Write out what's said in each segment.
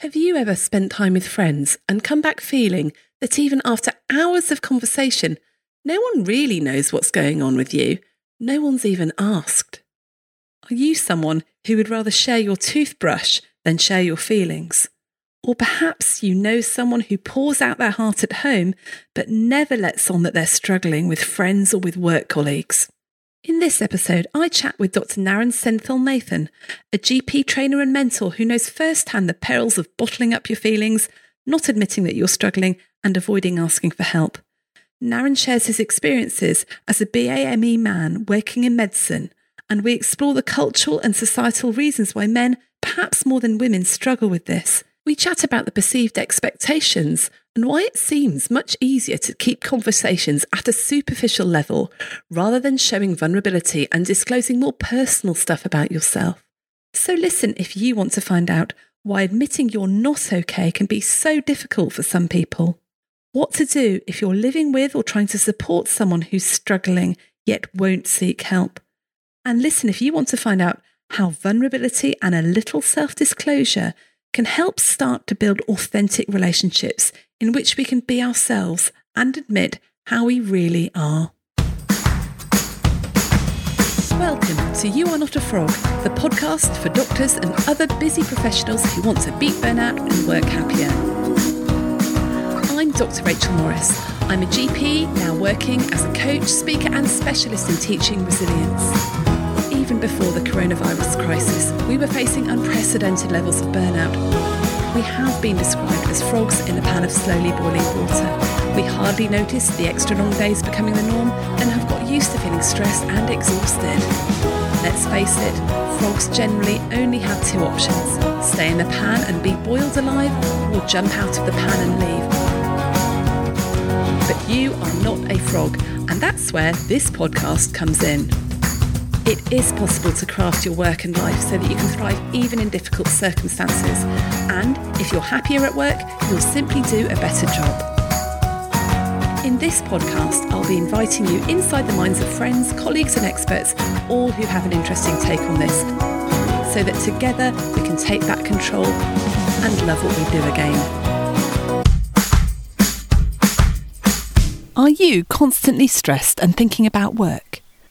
Have you ever spent time with friends and come back feeling that even after hours of conversation, no one really knows what's going on with you? No one's even asked. Are you someone who would rather share your toothbrush than share your feelings? Or perhaps you know someone who pours out their heart at home but never lets on that they're struggling with friends or with work colleagues. In this episode, I chat with Dr. Naren Senthil Nathan, a GP trainer and mentor who knows firsthand the perils of bottling up your feelings, not admitting that you're struggling, and avoiding asking for help. Naren shares his experiences as a BAME man working in medicine, and we explore the cultural and societal reasons why men, perhaps more than women, struggle with this. We chat about the perceived expectations and why it seems much easier to keep conversations at a superficial level rather than showing vulnerability and disclosing more personal stuff about yourself. So, listen if you want to find out why admitting you're not okay can be so difficult for some people. What to do if you're living with or trying to support someone who's struggling yet won't seek help. And listen if you want to find out how vulnerability and a little self disclosure can help start to build authentic relationships in which we can be ourselves and admit how we really are. Welcome to You Are Not a Frog, the podcast for doctors and other busy professionals who want to beat burnout and work happier. I'm Dr. Rachel Morris. I'm a GP now working as a coach, speaker, and specialist in teaching resilience even before the coronavirus crisis, we were facing unprecedented levels of burnout. We have been described as frogs in a pan of slowly boiling water. We hardly notice the extra long days becoming the norm and have got used to feeling stressed and exhausted. Let's face it, frogs generally only have two options stay in the pan and be boiled alive, or jump out of the pan and leave. But you are not a frog, and that's where this podcast comes in. It is possible to craft your work and life so that you can thrive even in difficult circumstances. And if you're happier at work, you'll simply do a better job. In this podcast, I'll be inviting you inside the minds of friends, colleagues, and experts, all who have an interesting take on this, so that together we can take back control and love what we do again. Are you constantly stressed and thinking about work?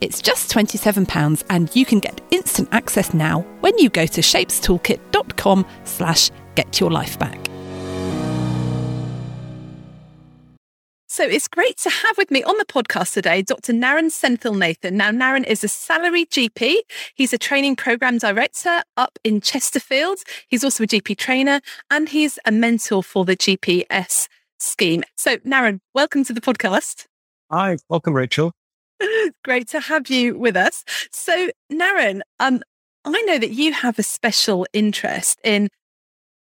It's just £27 and you can get instant access now when you go to shapestoolkit.com slash get your life back. So it's great to have with me on the podcast today Dr. Naren Senthil Nathan. Now, Naren is a salary GP. He's a training program director up in Chesterfield. He's also a GP trainer and he's a mentor for the GPS scheme. So, Naren, welcome to the podcast. Hi, welcome, Rachel. Great to have you with us. So, Naren, um, I know that you have a special interest in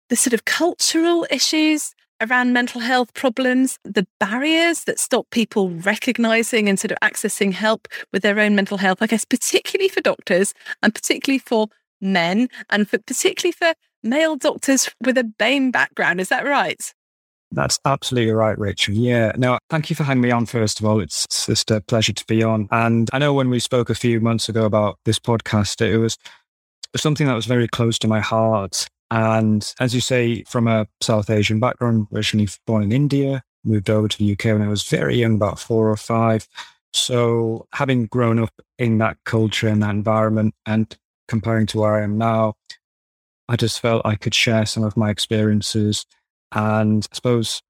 the sort of cultural issues around mental health problems, the barriers that stop people recognizing and sort of accessing help with their own mental health, I guess, particularly for doctors and particularly for men and for particularly for male doctors with a BAME background. Is that right? That's absolutely right, Rachel. Yeah. No, thank you for having me on, first of all. It's just a pleasure to be on. And I know when we spoke a few months ago about this podcast, it was something that was very close to my heart. And as you say, from a South Asian background, originally born in India, moved over to the UK when I was very young, about four or five. So having grown up in that culture and that environment and comparing to where I am now, I just felt I could share some of my experiences and I suppose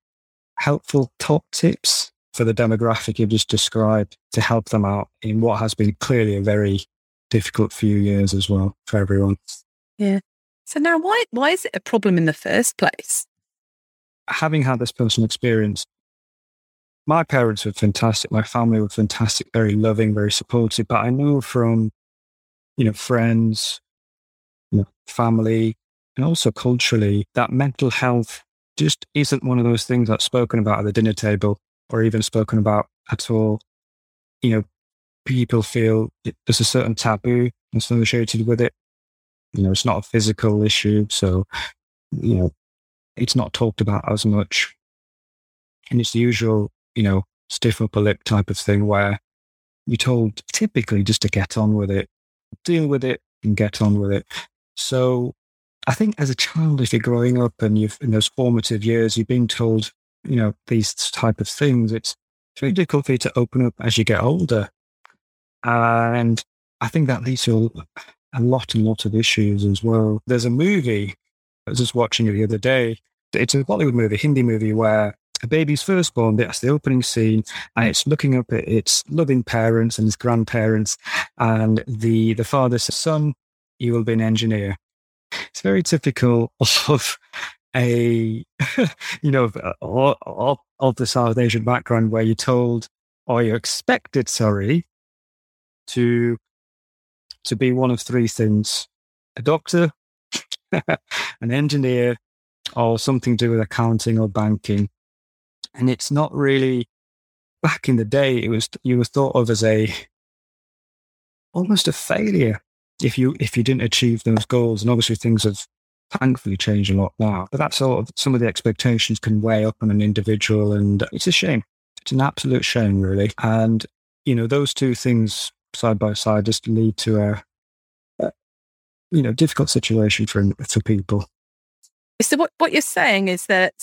helpful top tips for the demographic you've just described to help them out in what has been clearly a very difficult few years as well for everyone. Yeah. So now why why is it a problem in the first place? Having had this personal experience, my parents were fantastic, my family were fantastic, very loving, very supportive. But I know from, you know, friends, you know, family, and also culturally that mental health just isn't one of those things that's spoken about at the dinner table or even spoken about at all. You know, people feel there's a certain taboo associated with it. You know, it's not a physical issue. So, you know, it's not talked about as much. And it's the usual, you know, stiff upper lip type of thing where you're told typically just to get on with it, deal with it and get on with it. So I think as a child, if you're growing up and you've in those formative years, you've been told, you know, these type of things, it's, it's very difficult for you to open up as you get older. And I think that leads to a lot and lot of issues as well. There's a movie, I was just watching it the other day. It's a Bollywood movie, Hindi movie, where a baby's first born. That's the opening scene, and it's looking up at its loving parents and its grandparents. And the, the father says, Son, you will be an engineer. It's very typical of a, you know, of, uh, of the South Asian background where you're told, or you're expected, sorry, to to be one of three things a doctor, an engineer, or something to do with accounting or banking. And it's not really back in the day, it was you were thought of as a almost a failure if you if you didn't achieve those goals. And obviously things have thankfully changed a lot now. But that sort of some of the expectations can weigh up on an individual and it's a shame. It's an absolute shame, really. And, you know, those two things side by side just lead to a, a you know difficult situation for for people. So what what you're saying is that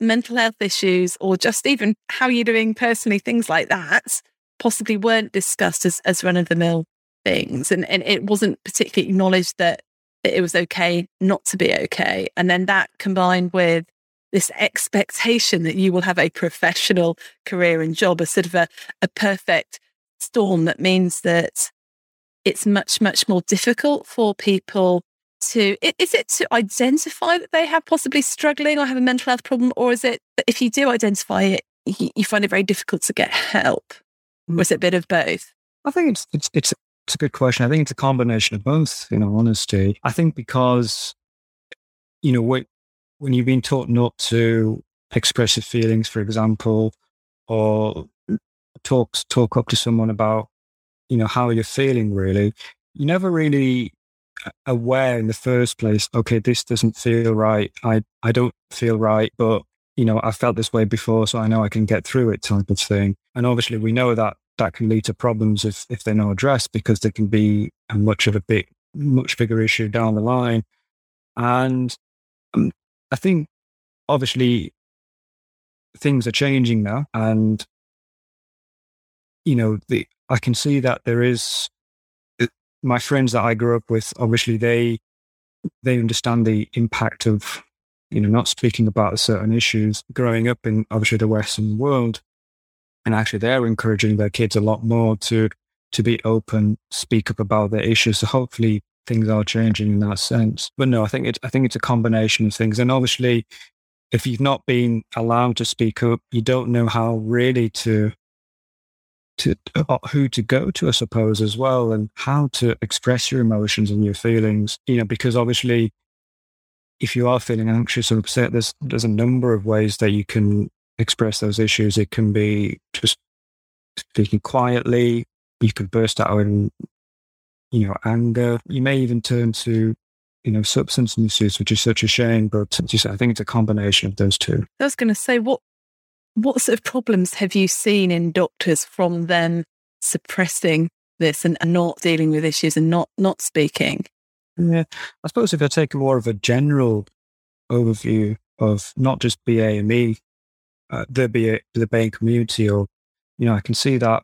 mental health issues or just even how you're doing personally things like that possibly weren't discussed as, as run of the mill things and, and it wasn't particularly acknowledged that, that it was okay not to be okay and then that combined with this expectation that you will have a professional career and job a sort of a, a perfect storm that means that it's much, much more difficult for people to is it to identify that they have possibly struggling or have a mental health problem or is it that if you do identify it you, find it very difficult to get help? Or is it a mm-hmm. bit of both? I think it's it's it's, it's a good question. I think it's a combination of both you know honesty. I think because you know when, when you've been taught not to express your feelings for example or talk talk up to someone about you know how you're feeling really you never really uh, aware in the first place okay this doesn't feel right. I i don't feel right but you know i felt this way before so i know i can get through it type of thing. And obviously we know that that can lead to problems if if they're not addressed because there can be a much of a big much bigger issue down the line and um, i think obviously things are changing now and you know, the, I can see that there is uh, my friends that I grew up with. Obviously, they they understand the impact of you know not speaking about certain issues growing up in obviously the Western world, and actually they're encouraging their kids a lot more to to be open, speak up about their issues. So hopefully things are changing in that sense. But no, I think it's I think it's a combination of things, and obviously. If you've not been allowed to speak up, you don't know how really to to uh, who to go to, I suppose, as well, and how to express your emotions and your feelings. You know, because obviously, if you are feeling anxious or upset, there's there's a number of ways that you can express those issues. It can be just speaking quietly. You could burst out in, you know, anger. You may even turn to you know, substance misuse, which is such a shame. But just, I think it's a combination of those two. I was going to say, what what sort of problems have you seen in doctors from them suppressing this and, and not dealing with issues and not not speaking? Yeah, I suppose if I take more of a general overview of not just BAME, uh, the BA, the BAME community, or you know, I can see that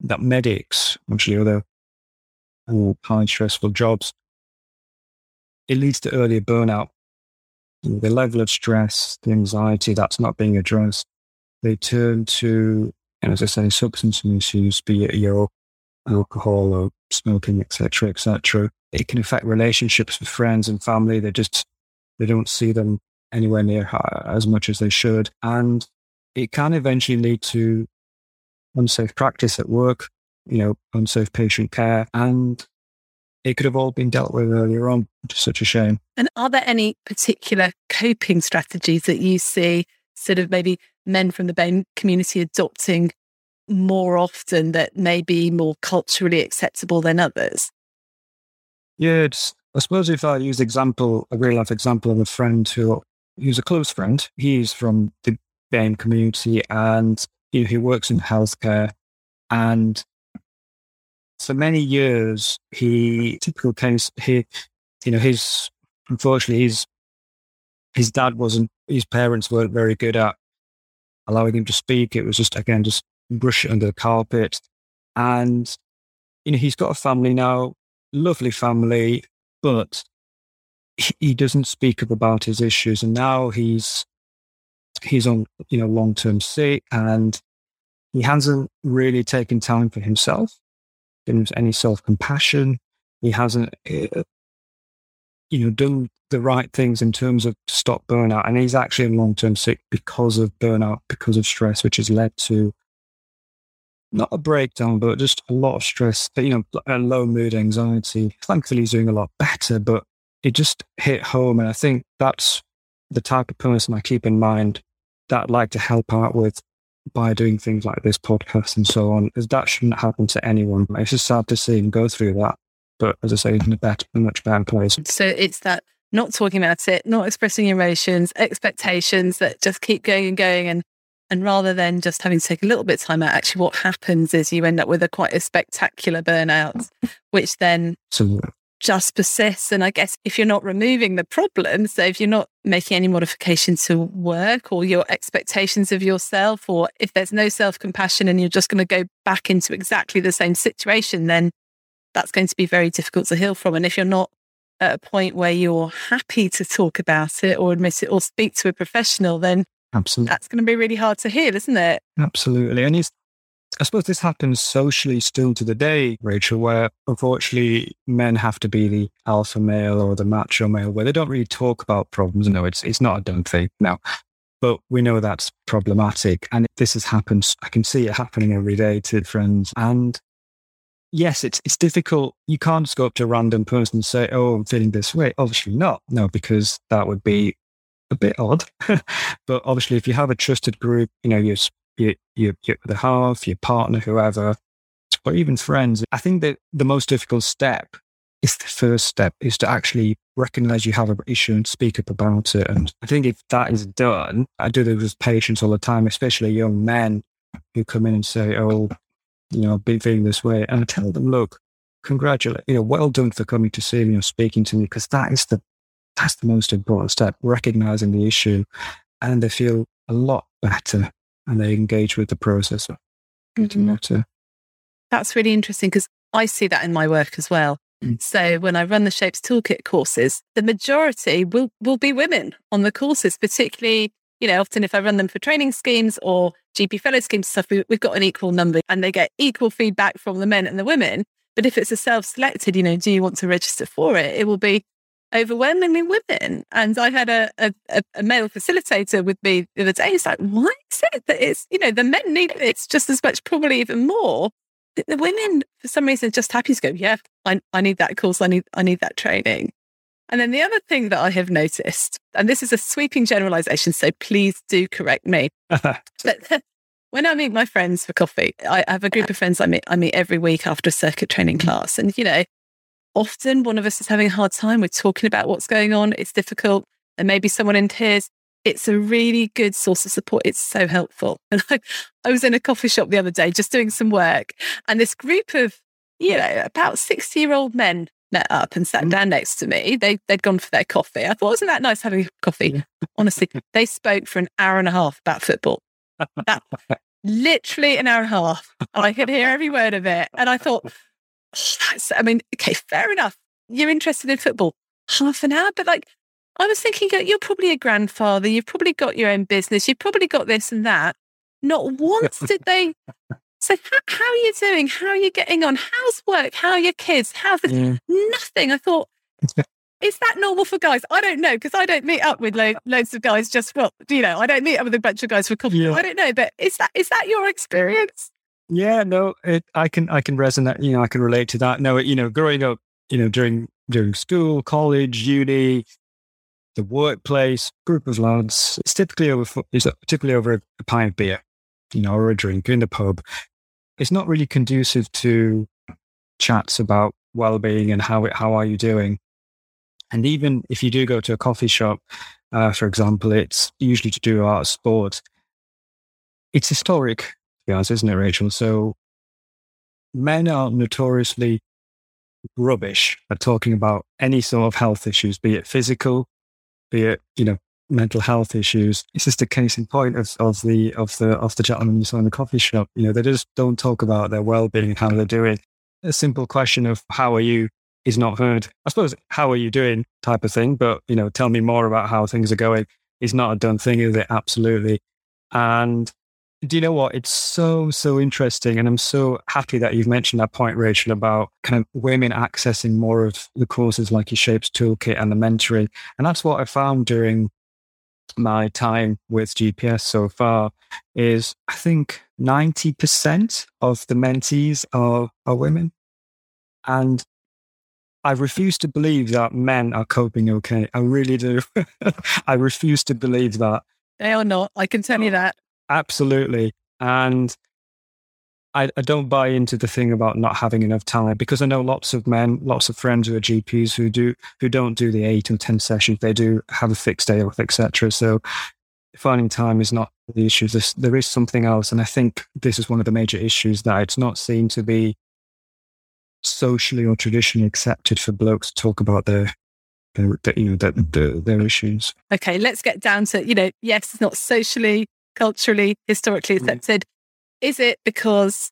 that medics, actually other uh, high stressful jobs, it leads to earlier burnout the level of stress, the anxiety that's not being addressed, they turn to, and as I say, substance misuse, be it your alcohol or smoking, etc., etc. It can affect relationships with friends and family. They just they don't see them anywhere near as much as they should, and it can eventually lead to unsafe practice at work. You know, unsafe patient care, and it could have all been dealt with earlier on. Which is such a shame. And are there any particular coping strategies that you see, sort of maybe men from the BAME community adopting more often that may be more culturally acceptable than others? Yeah, it's, I suppose if I use example, a real life example of a friend who who's a close friend, he's from the BAME community and know, he works in healthcare. And for many years, he, typical case, he, you know, his, unfortunately, his, his dad wasn't, his parents weren't very good at allowing him to speak. It was just, again, just brush it under the carpet. And, you know, he's got a family now, lovely family, but he doesn't speak up about his issues. And now he's, he's on, you know, long term sick and he hasn't really taken time for himself, given any self compassion. He hasn't, uh, you know, done the right things in terms of stop burnout. And he's actually in long term sick because of burnout, because of stress, which has led to not a breakdown, but just a lot of stress, you know, a low mood, anxiety. Thankfully, he's doing a lot better, but it just hit home. And I think that's the type of person I keep in mind that I'd like to help out with by doing things like this podcast and so on, because that shouldn't happen to anyone. It's just sad to see him go through that. But as I say, in a, better, a much better place. So it's that not talking about it, not expressing emotions, expectations that just keep going and going. And and rather than just having to take a little bit of time out, actually what happens is you end up with a quite a spectacular burnout, which then just persists. And I guess if you're not removing the problem, so if you're not making any modifications to work or your expectations of yourself, or if there's no self compassion and you're just going to go back into exactly the same situation, then that's going to be very difficult to heal from. And if you're not at a point where you're happy to talk about it or admit it or speak to a professional, then Absolutely. That's going to be really hard to hear, isn't it? Absolutely. And I suppose this happens socially still to the day, Rachel, where unfortunately men have to be the alpha male or the macho male, where they don't really talk about problems. No, it's it's not a dumb thing now. But we know that's problematic. And this has happened. I can see it happening every day to friends. And yes, it's it's difficult. You can't just go up to a random person and say, Oh, I'm feeling this way. Obviously not. No, because that would be a bit odd. but obviously, if you have a trusted group, you know, your, your, your, your the half, your partner, whoever, or even friends, I think that the most difficult step is the first step is to actually recognize you have an issue and speak up about it. And I think if that is done, I do this with patients all the time, especially young men who come in and say, Oh, you know, I've been feeling this way. And I tell them, look, congratulate, you know, well done for coming to see me or speaking to me, because that is the that's the most important step, recognizing the issue. And they feel a lot better and they engage with the process of getting mm-hmm. better. That's really interesting because I see that in my work as well. Mm. So when I run the Shapes Toolkit courses, the majority will, will be women on the courses, particularly, you know, often if I run them for training schemes or GP fellow schemes stuff, we, we've got an equal number and they get equal feedback from the men and the women. But if it's a self-selected, you know, do you want to register for it? It will be overwhelmingly women. And I had a, a, a, male facilitator with me the other day. He's like, why is it that it's, you know, the men need it just as much, probably even more. The women, for some reason, just happy to go, yeah, I, I need that course. I need, I need that training. And then the other thing that I have noticed, and this is a sweeping generalization, so please do correct me. but when I meet my friends for coffee, I have a group of friends I meet, I meet every week after a circuit training mm. class. And, you know, often one of us is having a hard time. We're talking about what's going on. It's difficult. And maybe someone in tears. It's a really good source of support. It's so helpful. And I, I was in a coffee shop the other day just doing some work, and this group of, you know, about 60 year old men met up and sat mm. down next to me. They, they'd gone for their coffee. I thought, wasn't that nice having coffee? Honestly, they spoke for an hour and a half about football. That, literally an hour and a half. And I could hear every word of it. And I thought, that's, I mean, okay, fair enough. You're interested in football, half an hour, but like, I was thinking, you're probably a grandfather. You've probably got your own business. You've probably got this and that. Not once did they say, how, how, are you doing? How are you getting on? How's work? How are your kids? How's yeah. nothing? I thought, is that normal for guys? I don't know because I don't meet up with lo- loads of guys. Just well, you know, I don't meet up with a bunch of guys for coffee. Yeah. I don't know, but is that is that your experience? Yeah, no, it, I can I can resonate. You know, I can relate to that. No, you know, growing up, you know, during during school, college, uni, the workplace, group of lads, it's typically over it's typically over a pint of beer, you know, or a drink in the pub. It's not really conducive to chats about well-being and how it, how are you doing. And even if you do go to a coffee shop, uh, for example, it's usually to do art sports. It's historic, to honest, isn't it, Rachel? So men are notoriously rubbish at talking about any sort of health issues, be it physical, be it, you know, mental health issues. It's just a case in point of, of the of the of the gentleman you saw in the coffee shop. You know, they just don't talk about their well being and how they're doing. A simple question of how are you is not heard. I suppose how are you doing type of thing, but you know, tell me more about how things are going is not a done thing, is it? Absolutely. And do you know what? It's so, so interesting. And I'm so happy that you've mentioned that point, Rachel, about kind of women accessing more of the courses like your Shapes Toolkit and the mentoring. And that's what I found during my time with GPS so far is I think 90% of the mentees are, are women. And I refuse to believe that men are coping okay. I really do. I refuse to believe that. They are not. I can tell you that. Absolutely. And I, I, don't buy into the thing about not having enough time because I know lots of men, lots of friends who are GPs who do who don't do the eight or ten sessions. They do have a fixed day off, etc. So finding time is not the issue. There is something else, and I think this is one of the major issues that it's not seen to be socially or traditionally accepted for blokes to talk about their their, you know their, their issues. Okay, let's get down to you know yes, it's not socially culturally, historically accepted? Mm. Is it because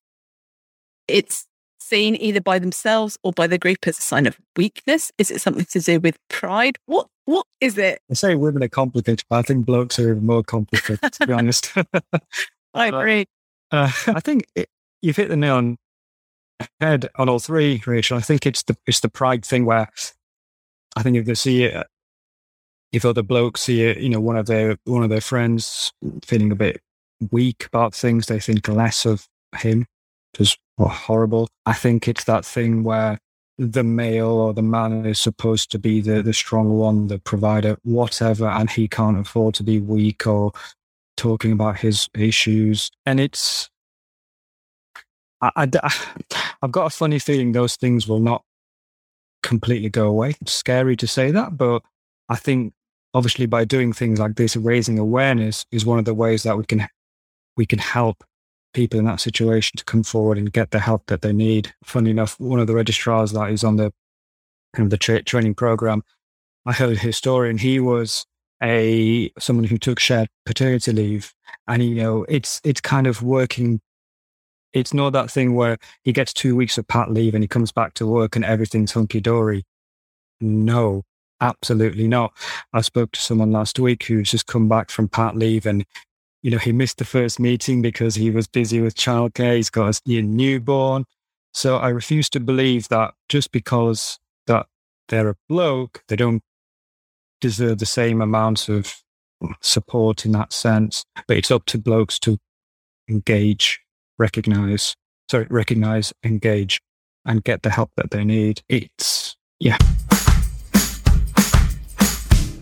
it's seen either by themselves or by the group as a sign of weakness? Is it something to do with pride? What what is it? I say women are complicated, but I think blokes are even more complicated, to be honest. I agree. Uh, I think it, you've hit the nail on head on all three, Rachel. I think it's the it's the pride thing where I think if they see it if other blokes see you know, one of their one of their friends feeling a bit weak about things, they think less of him, is horrible. I think it's that thing where the male or the man is supposed to be the, the strong one, the provider, whatever, and he can't afford to be weak or talking about his issues. And it's, I, I, I've got a funny feeling those things will not completely go away. It's scary to say that, but I think obviously by doing things like this raising awareness is one of the ways that we can we can help people in that situation to come forward and get the help that they need. Funny enough one of the registrars that is on the kind of the tra- training program i heard his story and he was a someone who took shared paternity leave. And you know it's it's kind of working it's not that thing where he gets two weeks of pat leave and he comes back to work and everything's hunky dory no Absolutely not. I spoke to someone last week who's just come back from pat leave and you know, he missed the first meeting because he was busy with childcare. He's got a newborn. So I refuse to believe that just because that they're a bloke, they don't deserve the same amount of support in that sense. But it's up to blokes to engage, recognize, sorry, recognize, engage, and get the help that they need. It's yeah.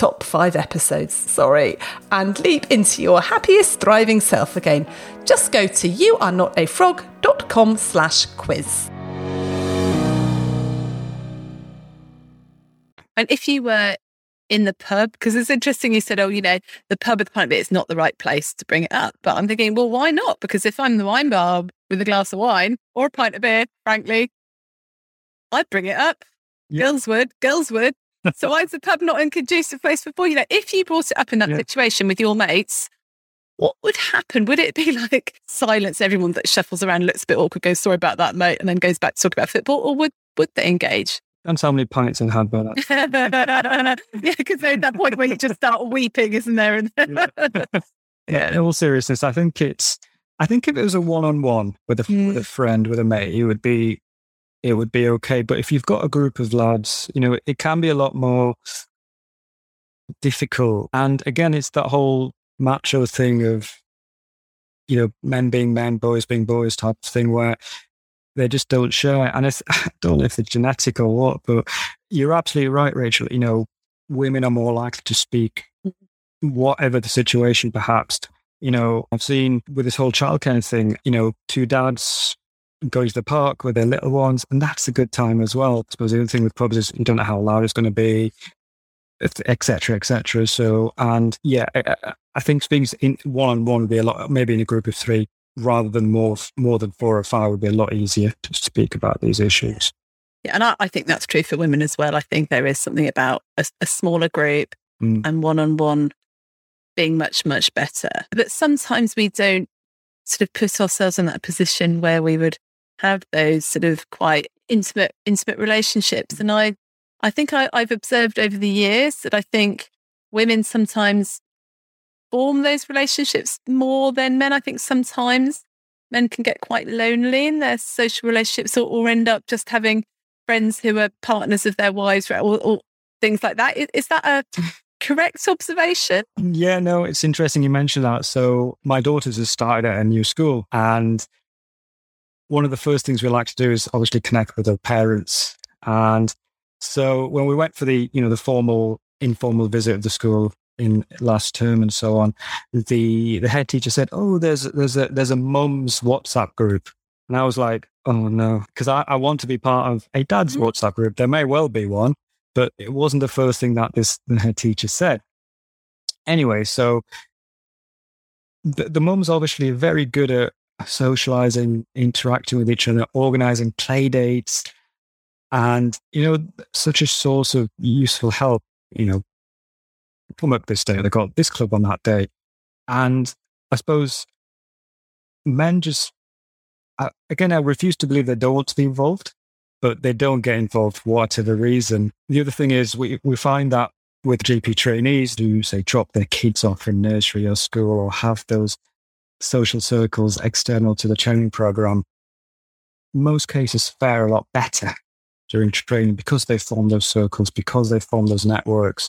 top five episodes, sorry, and leap into your happiest, thriving self again. Just go to youarenotafrog.com slash quiz. And if you were in the pub, because it's interesting you said, oh, you know, the pub at the pint bit is not the right place to bring it up. But I'm thinking, well, why not? Because if I'm the wine bar with a glass of wine or a pint of beer, frankly, I'd bring it up. Yep. Girls would, girls would so why is the pub not a conducive place for You know, if you brought it up in that yeah. situation with your mates, what would happen? Would it be like silence everyone that shuffles around, looks a bit awkward, goes, sorry about that, mate, and then goes back to talk about football? Or would, would they engage? That's how many pints in had by that. yeah, because there's that point where you just start weeping, isn't there? yeah, in all seriousness, I think it's. I think if it was a one-on-one with a mm. with a friend, with a mate, it would be it would be okay. But if you've got a group of lads, you know, it can be a lot more difficult. And again, it's that whole macho thing of, you know, men being men, boys being boys type of thing where they just don't share. And I don't know if it's genetic or what, but you're absolutely right, Rachel. You know, women are more likely to speak, whatever the situation, perhaps. You know, I've seen with this whole childcare thing, you know, two dads going to the park with their little ones, and that's a good time as well. I suppose the other thing with pubs is you don't know how loud it's going to be, etc., etc. So, and yeah, I, I think speaking in one on one would be a lot, maybe in a group of three rather than more more than four or five would be a lot easier to speak about these issues. Yeah, and I, I think that's true for women as well. I think there is something about a, a smaller group mm. and one on one being much much better. But sometimes we don't sort of put ourselves in that position where we would have those sort of quite intimate intimate relationships. And I I think I, I've observed over the years that I think women sometimes form those relationships more than men. I think sometimes men can get quite lonely in their social relationships or, or end up just having friends who are partners of their wives or, or things like that. Is, is that a correct observation? Mm, yeah, no, it's interesting you mentioned that. So my daughters have started at a new school and one of the first things we like to do is obviously connect with their parents. And so when we went for the, you know, the formal, informal visit of the school in last term and so on, the the head teacher said, "Oh, there's there's a there's a mum's WhatsApp group," and I was like, "Oh no," because I, I want to be part of a dad's mm-hmm. WhatsApp group. There may well be one, but it wasn't the first thing that this the head teacher said. Anyway, so the, the mum's obviously very good at socializing, interacting with each other, organizing play dates, and you know, such a source of useful help. You know, come up this day, they got this club on that day, and I suppose men just uh, again, I refuse to believe they don't want to be involved, but they don't get involved for whatever reason. The other thing is we we find that with GP trainees who say drop their kids off in nursery or school or have those social circles external to the training program, most cases fare a lot better during training because they form those circles, because they form those networks,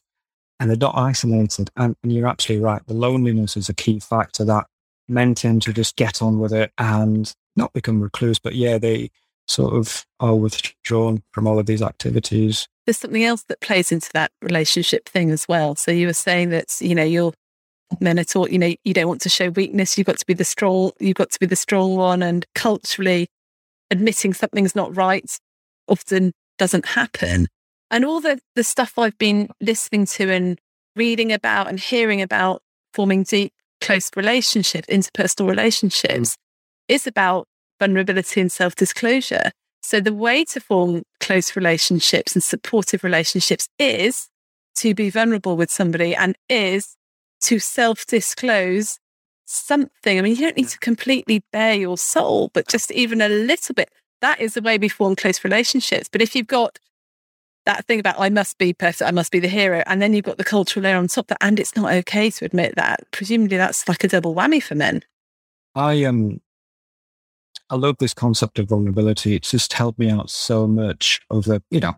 and they're not isolated. And, and you're absolutely right. The loneliness is a key factor that men tend to just get on with it and not become recluse, but yeah, they sort of are withdrawn from all of these activities. There's something else that plays into that relationship thing as well. So you were saying that, you know, you're men are taught, you know, you don't want to show weakness. You've got to be the strong, you've got to be the strong one. And culturally, admitting something's not right often doesn't happen. And all the, the stuff I've been listening to and reading about and hearing about forming deep, close relationships, interpersonal relationships, mm. is about vulnerability and self disclosure. So the way to form close relationships and supportive relationships is to be vulnerable with somebody and is to self disclose something. I mean, you don't need to completely bare your soul, but just even a little bit. That is the way we form close relationships. But if you've got that thing about I must be perfect, I must be the hero, and then you've got the cultural layer on top of that, and it's not okay to admit that. Presumably, that's like a double whammy for men. I um, I love this concept of vulnerability. It's just helped me out so much over, the, you know,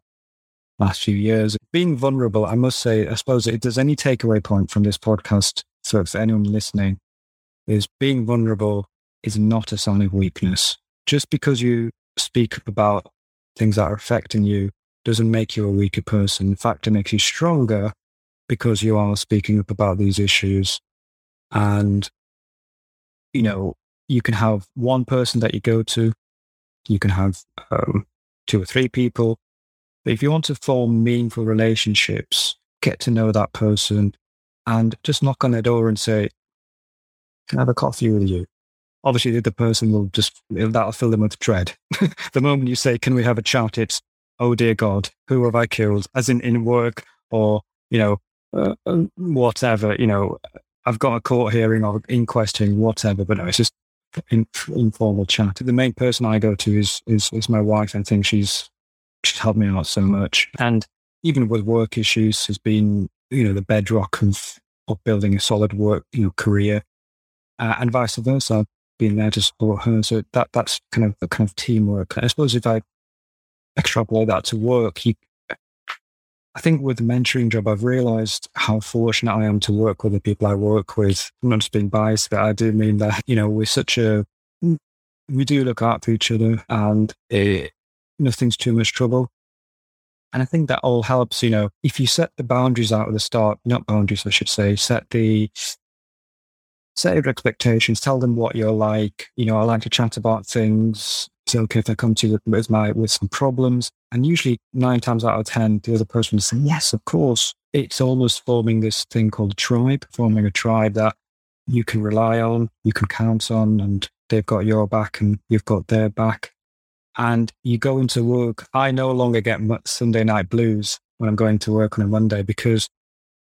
last few years. Being vulnerable, I must say, I suppose if there's any takeaway point from this podcast, so for anyone listening, is being vulnerable is not a sign of weakness. Just because you speak about things that are affecting you doesn't make you a weaker person. In fact, it makes you stronger because you are speaking up about these issues. And, you know, you can have one person that you go to, you can have um, two or three people, but if you want to form meaningful relationships, get to know that person and just knock on their door and say, Can I have a coffee with you? Obviously, the person will just, that'll fill them with dread. the moment you say, Can we have a chat? It's, Oh dear God, who have I killed? As in, in work or, you know, uh, uh whatever, you know, I've got a court hearing or inquest hearing, whatever, but no, it's just in, informal chat. The main person I go to is, is, is my wife. I think she's helped me out so much. And even with work issues has been, you know, the bedrock of, of building a solid work, you know, career. Uh, and vice versa. Been there to support her. So that that's kind of the kind of teamwork. I suppose if I extrapolate that to work, you, I think with the mentoring job, I've realized how fortunate I am to work with the people I work with. I'm not just being biased, but I do mean that, you know, we're such a, we do look out for each other and it, nothing's too much trouble. And I think that all helps, you know, if you set the boundaries out at the start, not boundaries, I should say, set the, set your expectations, tell them what you're like. You know, I like to chat about things. It's okay if I come to you with, my, with some problems. And usually nine times out of 10, the other person will say, yes, of course. It's almost forming this thing called a tribe, forming a tribe that you can rely on, you can count on, and they've got your back and you've got their back and you go into work. I no longer get Sunday night blues when I'm going to work on a Monday because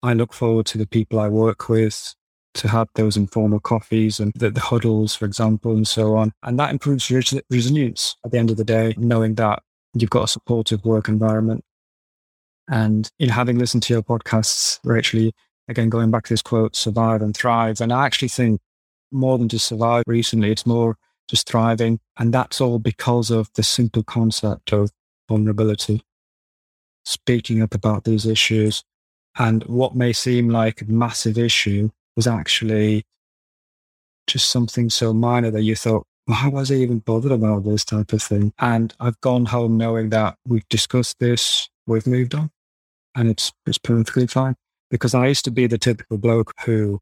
I look forward to the people I work with to have those informal coffees and the, the huddles, for example, and so on. And that improves res- resilience at the end of the day, knowing that you've got a supportive work environment. And in having listened to your podcasts, Rachel, again, going back to this quote, survive and thrive. And I actually think more than just survive recently, it's more just thriving. And that's all because of the simple concept of vulnerability, speaking up about these issues. And what may seem like a massive issue was actually just something so minor that you thought, why was I even bothered about this type of thing? And I've gone home knowing that we've discussed this, we've moved on, and it's it's perfectly fine. Because I used to be the typical bloke who,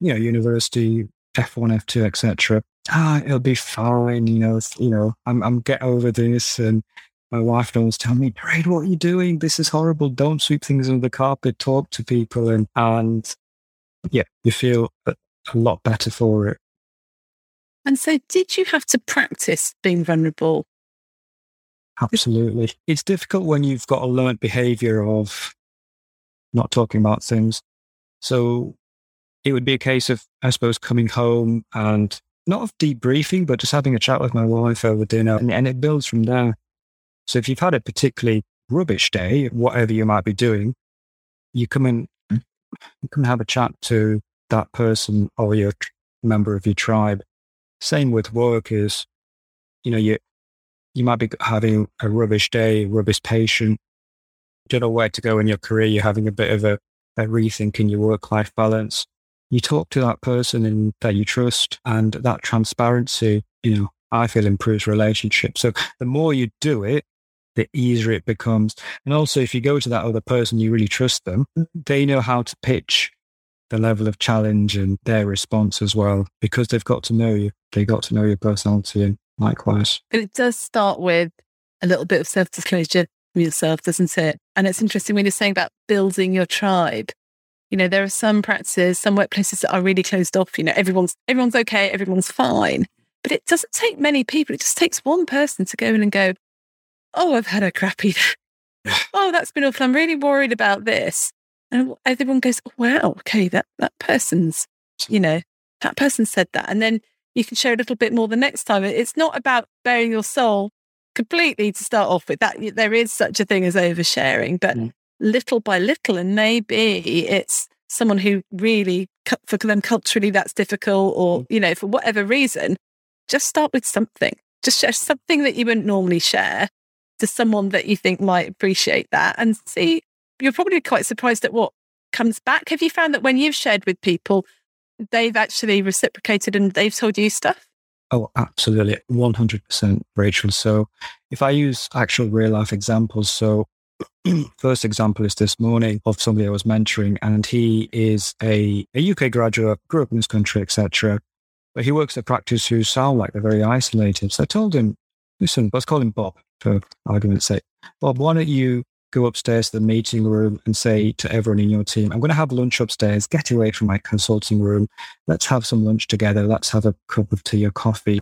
you know, university F1, F2, etc. Ah, it'll be fine. You know, you know, I'm, I'm get over this. And my wife would always tell me, Parade, what are you doing? This is horrible. Don't sweep things under the carpet. Talk to people. And, and yeah, you feel a, a lot better for it. And so, did you have to practice being vulnerable? Absolutely. It's difficult when you've got a learned behavior of not talking about things. So, it would be a case of, I suppose, coming home and not of debriefing, but just having a chat with my wife over dinner. And, and it builds from there. So if you've had a particularly rubbish day, whatever you might be doing, you come in, mm. you come and have a chat to that person or your member of your tribe. Same with work is, you know, you, you might be having a rubbish day, rubbish patient. You don't know where to go in your career. You're having a bit of a, a rethink in your work life balance you talk to that person in, that you trust and that transparency, you know, I feel improves relationships. So the more you do it, the easier it becomes. And also, if you go to that other person, you really trust them, mm-hmm. they know how to pitch the level of challenge and their response as well, because they've got to know you. They got to know your personality and likewise. But it does start with a little bit of self disclosure from yourself, doesn't it? And it's interesting when you're saying about building your tribe you know, there are some practices, some workplaces that are really closed off. You know, everyone's everyone's okay, everyone's fine. But it doesn't take many people. It just takes one person to go in and go, "Oh, I've had a crappy. oh, that's been awful. I'm really worried about this." And everyone goes, oh, "Wow, okay, that that person's, you know, that person said that." And then you can share a little bit more the next time. It's not about bearing your soul completely to start off with. That there is such a thing as oversharing, but mm little by little. And maybe it's someone who really, for them culturally, that's difficult, or, mm. you know, for whatever reason, just start with something. Just share something that you wouldn't normally share to someone that you think might appreciate that and see. You're probably quite surprised at what comes back. Have you found that when you've shared with people, they've actually reciprocated and they've told you stuff? Oh, absolutely. 100%, Rachel. So if I use actual real life examples, so first example is this morning of somebody I was mentoring, and he is a, a UK graduate, grew up in this country, etc. But he works at a practice who sound like they're very isolated. So I told him, listen, let's call him Bob for argument's sake. Bob, why don't you go upstairs to the meeting room and say to everyone in your team, I'm going to have lunch upstairs, get away from my consulting room. Let's have some lunch together. Let's have a cup of tea or coffee.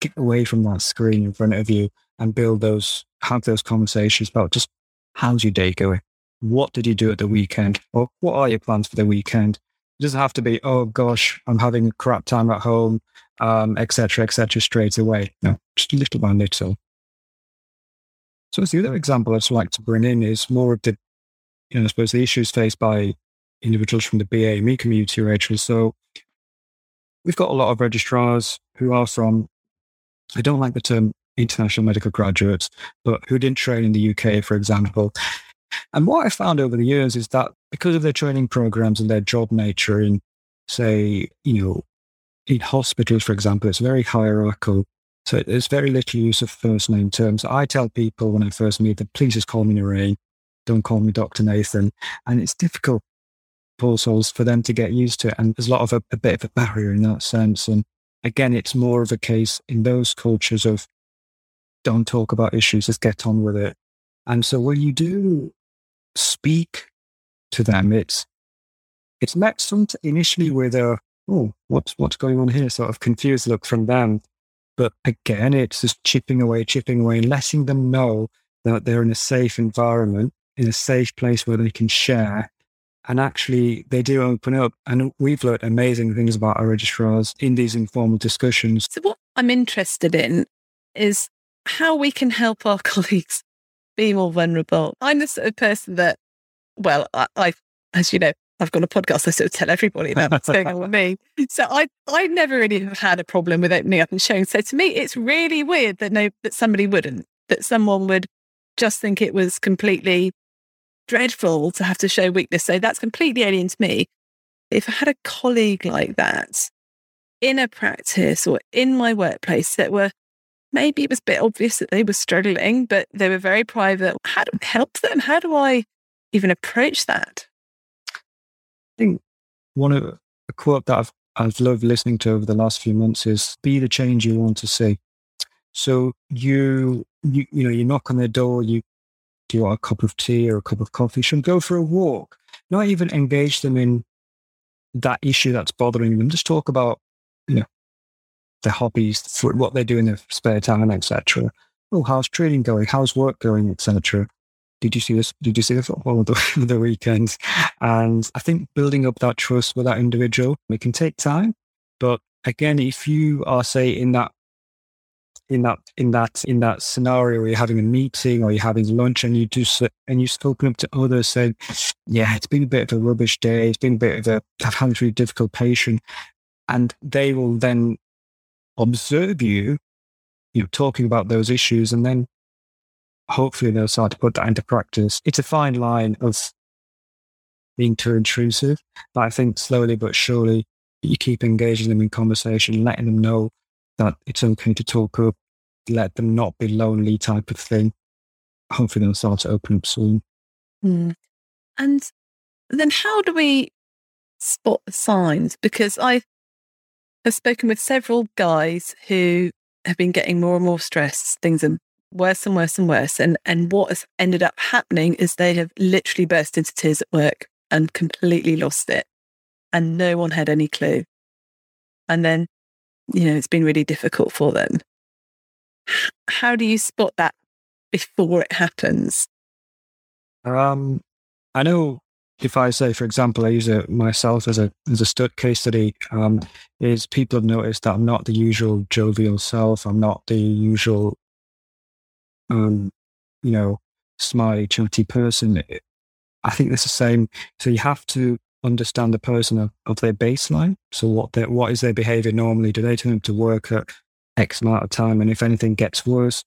Get away from that screen in front of you and build those, have those conversations about just How's your day going? What did you do at the weekend? Or what are your plans for the weekend? It doesn't have to be, oh gosh, I'm having a crap time at home, um, etc., etc. straight away. No, just little by little. So the other example I'd like to bring in is more of the, you know, I suppose the issues faced by individuals from the BAME community, Rachel. So we've got a lot of registrars who are from, I don't like the term international medical graduates, but who didn't train in the UK, for example. And what I found over the years is that because of their training programs and their job nature in, say, you know, in hospitals, for example, it's very hierarchical. So there's very little use of first name terms. I tell people when I first meet them, please just call me Narain. Don't call me Dr. Nathan. And it's difficult, poor souls, for them to get used to it. And there's a lot of a, a bit of a barrier in that sense. And again, it's more of a case in those cultures of don't talk about issues, just get on with it. And so when you do speak to them, it's it's met some initially with a oh, what's what's going on here? Sort of confused look from them. But again, it's just chipping away, chipping away, letting them know that they're in a safe environment, in a safe place where they can share. And actually, they do open up. And we've learned amazing things about our registrars in these informal discussions. So, what I'm interested in is how we can help our colleagues be more vulnerable. I'm the sort of person that, well, I, I as you know, I've got a podcast. I sort of tell everybody about what's going on with me. So I, I never really have had a problem with opening up and sharing. So to me, it's really weird that no, that somebody wouldn't, that someone would just think it was completely dreadful to have to show weakness. So that's completely alien to me. If I had a colleague like that in a practice or in my workplace that were maybe it was a bit obvious that they were struggling, but they were very private. How do I help them? How do I even approach that? I think one of a quote that I've I've loved listening to over the last few months is be the change you want to see. So you you you know you knock on their door, you do you want a cup of tea or a cup of coffee? You Should go for a walk. Not even engage them in that issue that's bothering them. Just talk about you know their hobbies, what they do in their spare time, etc. Oh, how's trading going? How's work going, etc did you see this? Did you see the football the, the weekend? And I think building up that trust with that individual, it can take time. But again, if you are, say, in that in that in that in that scenario where you're having a meeting or you're having lunch and you just and you open up to others saying, "Yeah, it's been a bit of a rubbish day. It's been a bit of a I've had a really difficult patient," and they will then observe you, you know, talking about those issues, and then hopefully they'll start to put that into practice. It's a fine line of being too intrusive, but I think slowly but surely you keep engaging them in conversation, letting them know that it's okay to talk up, let them not be lonely type of thing. Hopefully they'll start to open up soon. Mm. And then how do we spot the signs? Because I have spoken with several guys who have been getting more and more stressed. Things are worse and worse and worse. And and what has ended up happening is they have literally burst into tears at work and completely lost it. And no one had any clue. And then, you know, it's been really difficult for them. How do you spot that before it happens? Um, I know if I say, for example, I use it myself as a as a stud case study, um, is people have noticed that I'm not the usual jovial self. I'm not the usual um, you know, smiley, chatty person. I think it's the same. So you have to understand the person of, of their baseline. So what their, what is their behavior normally? Do they turn up to work at X amount of time? And if anything gets worse,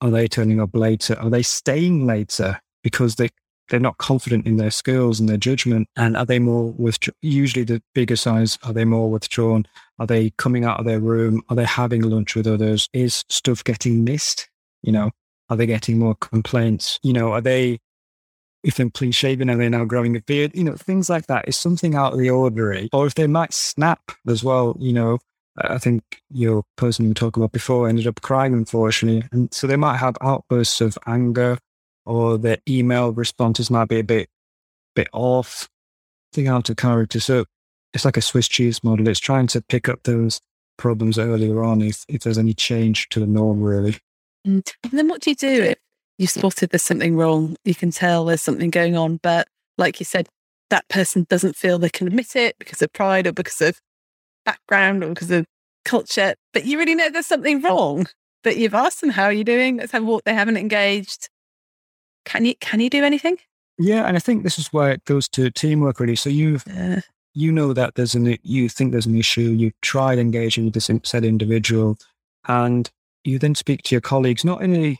are they turning up later? Are they staying later because they they're not confident in their skills and their judgment? And are they more with usually the bigger size? Are they more withdrawn? Are they coming out of their room? Are they having lunch with others? Is stuff getting missed? You know, are they getting more complaints? You know, are they, if they're clean shaven, are they now growing a beard? You know, things like that is something out of the ordinary. Or if they might snap as well, you know, I think your person we talked about before ended up crying, unfortunately. And so they might have outbursts of anger or their email responses might be a bit, bit off, out of character. So it's like a Swiss cheese model. It's trying to pick up those problems earlier on if, if there's any change to the norm, really. Mm. And then what do you do if you've spotted there's something wrong? You can tell there's something going on, but like you said, that person doesn't feel they can admit it because of pride or because of background or because of culture. But you really know there's something wrong. But you've asked them, how are you doing? Let's have a walk. They haven't engaged. Can you can you do anything? Yeah, and I think this is where it goes to teamwork really. So you've Yeah. you know that there's an you think there's an issue, you've tried engaging with this said individual, and you then speak to your colleagues, not in a,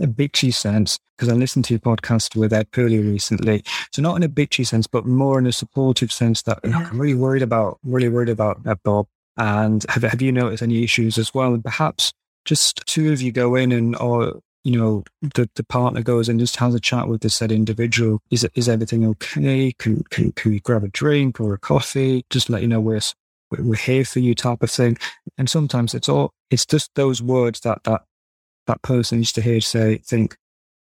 a bitchy sense, because I listened to your podcast with Ed Pooley recently. So not in a bitchy sense, but more in a supportive sense that "Look, Yeah. I'm really worried about, really worried about uh, Bob. And have have you noticed any issues as well? And perhaps just two of you go in and or you know the, the partner goes and just has a chat with the said individual. Is is everything okay? Can can can we grab a drink or a coffee? Just let you know we're we're here for you, type of thing. And sometimes it's all it's just those words that that that person used to hear say think.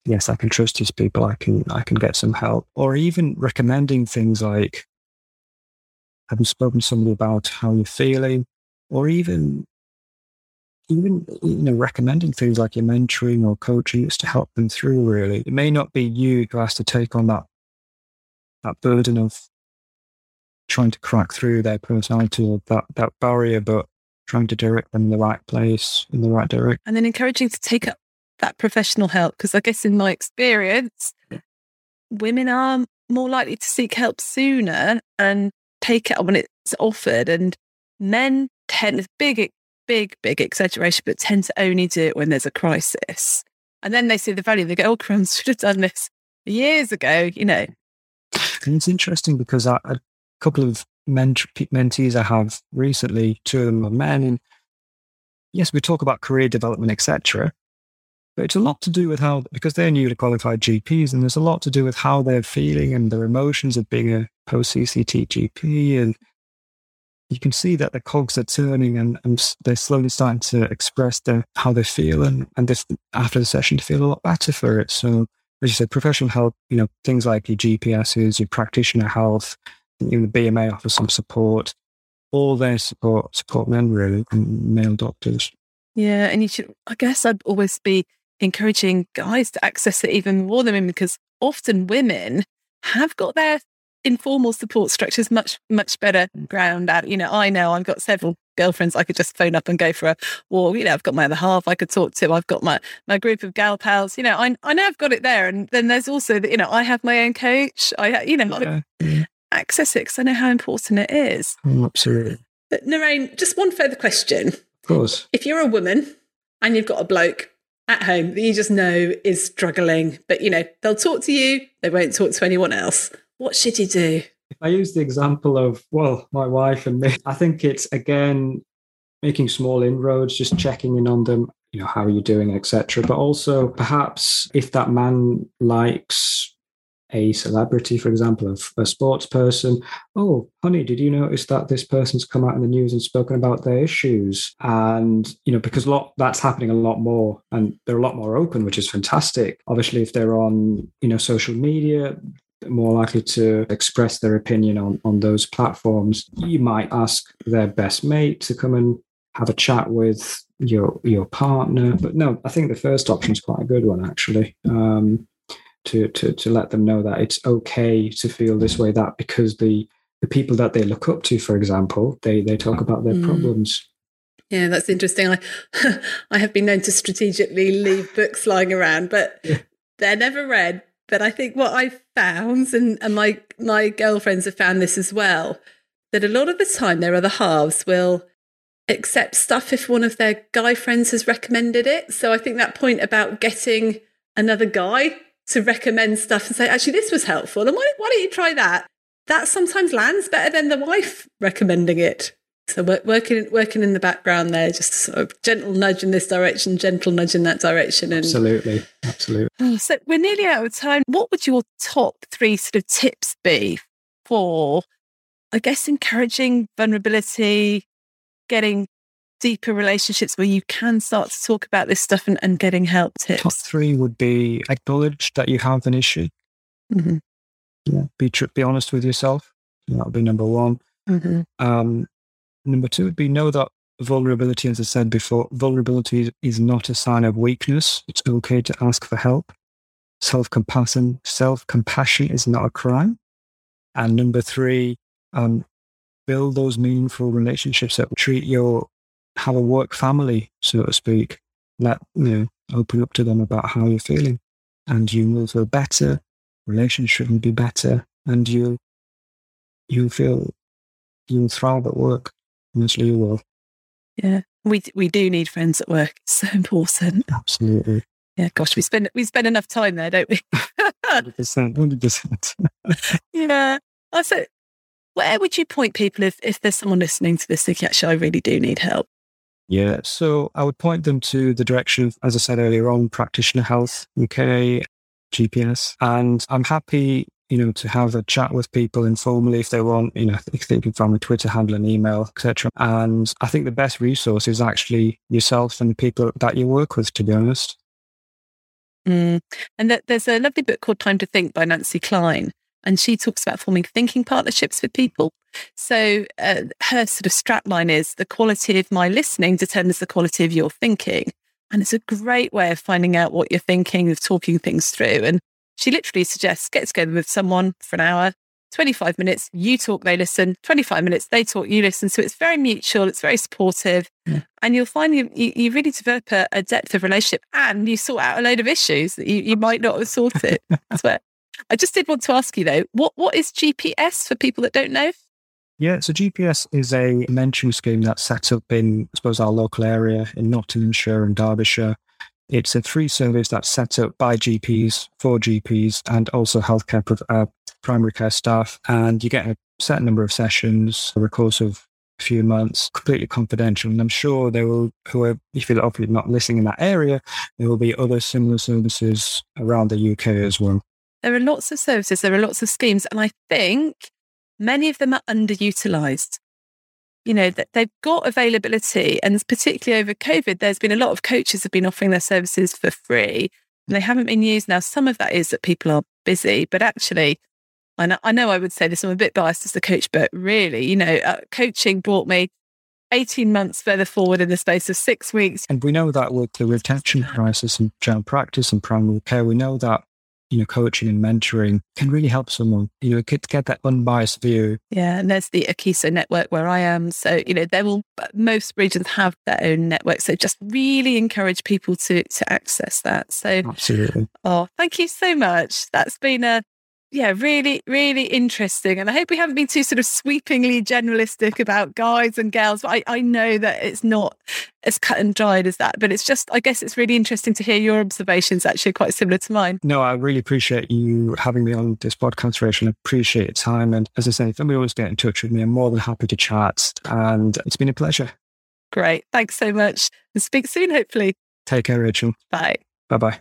Yes, I can trust these people. I can I can get some help, or even recommending things like having spoken to somebody about how you're feeling, or even even you know recommending things like your mentoring or coaching is to help them through really. It may not be you who has to take on that that burden of trying to crack through their personality or that that barrier but trying to direct them in the right place in the right direction And then encouraging to take up that professional help because I guess in my experience, women are more likely to seek help sooner and take it when it's offered, and men tend big big big exaggeration, but tend to only do it when there's a crisis. And then they see the value. They go, "Oh, crumbs, should have done this years ago." You know, and it's interesting because I, a couple of ment- mentees i have recently two of them are men and yes we talk about career development etc but it's a lot to do with how because they're newly qualified gps and there's a lot to do with how they're feeling and their emotions of being a post cct gp and you can see that the cogs are turning and, and they're slowly starting to express their, how they feel and, and this, after the session to feel a lot better for it so as you said professional help you know things like your gps's your practitioner health even the bma offers some support all their support support men really and male doctors Yeah, and you should. I guess I'd always be encouraging guys to access it even more than women because often women have got their informal support structures much much better mm. ground out. You know, I know I've got several mm. girlfriends I could just phone up and go for a walk. You know, I've got my other half I could talk to. I've got my my group of gal pals. You know, I I know I've got it there. And then there's also that you know I have my own coach. I you know yeah, yeah. access it because I know how important it is. Oh, absolutely But Noreen, just one further question. of course If you're a woman and you've got a bloke at home that you just know is struggling, but you know, they'll talk to you, they won't talk to anyone else. What should you do? If I use the example of, well, my wife and me, I think it's again making small inroads, just checking in on them, you know, how are you doing, etc. But also perhaps if that man likes a celebrity, for example, a, a sports person, oh, honey, did you notice that this person's come out in the news and spoken about their issues? And, you know, because a lot that's happening a lot more and they're a lot more open, which is fantastic. Obviously, if they're on, you know, social media, more likely to express their opinion on, on those platforms. You might ask their best mate to come and have a chat with your your partner. But no, I think the first option is quite a good one actually. Um, to, to to let them know that it's okay to feel this way, that because the the people that they look up to, for example, they they talk about their Mm. problems. Yeah, that's interesting. I I have been known to strategically leave books lying around, but Yeah. they're never read. But I think what I've found, and, and my my girlfriends have found this as well, that a lot of the time their other halves will accept stuff if one of their guy friends has recommended it. So I think that point about getting another guy to recommend stuff and say, actually, this was helpful, and why, why don't you try that? That sometimes lands better than the wife recommending it. So working working in the background there, just sort of gentle nudge in this direction, gentle nudge in that direction, and Absolutely, absolutely. Oh, so we're nearly out of time. What would your top three sort of tips be for, I guess, encouraging vulnerability, getting deeper relationships where you can start to talk about this stuff and, and getting help tips? Top three would be acknowledge that you have an issue. hmm Yeah, be tr- be honest with yourself. That would be number one. hmm Um, number two would be know that vulnerability, as I said before, vulnerability is- not a sign of weakness. It's okay to ask for help. Self compassion, self compassion is not a crime. And number three, um, build those meaningful relationships that treat your have a work family, so to speak. Let you know, open up to them about how you're feeling, and you will feel better, relationship will be better, and you you feel you'll thrive at work. Honestly, you will. Yeah, we we do need friends at work. It's so important. Absolutely. Yeah, gosh, we spend we spend enough time there, don't we? Hundred percent. Hundred percent. Yeah. Also, where would you point people if if there's someone listening to this thinking, actually, I really do need help? Yeah. So I would point them to the direction of, as I said earlier on, Practitioner Health UK, GPS. And I'm happy, you know, to have a chat with people informally if they want, you know, if they can find a Twitter handle and email, etc. And I think the best resource is actually yourself and the people that you work with, to be honest. Mm. And that there's a lovely book called Time to Think by Nancy Kline, And she talks about forming thinking partnerships with people. So uh, her sort of strapline is the quality of my listening determines the quality of your thinking. And it's a great way of finding out what you're thinking, of talking things through. And she literally suggests get together with someone for an hour, 25 minutes, you talk, they listen, 25 minutes, they talk, you listen. So it's very mutual, it's very supportive. Yeah. And you'll find you, you, really develop a, a, depth of relationship and you sort out a load of issues that you, you might not have sorted. but I just did want to ask you though, what, what is GPS for people that don't know? Yeah, so GPS is a mentoring scheme that's set up in, I suppose, our local area in Nottinghamshire and Derbyshire. It's a free service that's set up by GPs for GPs and also healthcare uh, primary care staff. And you get a set number of sessions over the course of a few months, completely confidential. And I'm sure there will, whoever, if you're obviously not listening in that area, there will be other similar services around the UK as well. There are lots of services, there are lots of schemes. And I think many of them are underutilized. You know, that they've got availability, and particularly over COVID, there's been a lot of coaches have been offering their services for free, and they haven't been used. Now, some of that is that people are busy, but actually, I know, I know I would say this, I'm a bit biased as a coach, but really, you know, uh, coaching brought me 18 months further forward in the space of six weeks. And we know that with the retention crisis in general practice and primary care, we know that you know, coaching and mentoring can really help someone, you know, get, get that unbiased view. Yeah. And there's the Akiso network where I am. So, you know, there will, most regions have their own network. So just really encourage people to, to access that. So, absolutely. Oh, thank you so much. That's been a, yeah, really, really interesting. And I hope we haven't been too sort of sweepingly generalistic about guys and girls. But I, I know that it's not as cut and dried as that. But it's just, I guess it's really interesting to hear your observations, actually, quite similar to mine. No, I really appreciate you having me on this podcast, Rachel. I appreciate your time. And as I say, if anybody to get in touch with me, I'm more than happy to chat. And it's been a pleasure. Great. Thanks so much. And speak soon, hopefully. Take care, Rachel. Bye. Bye bye.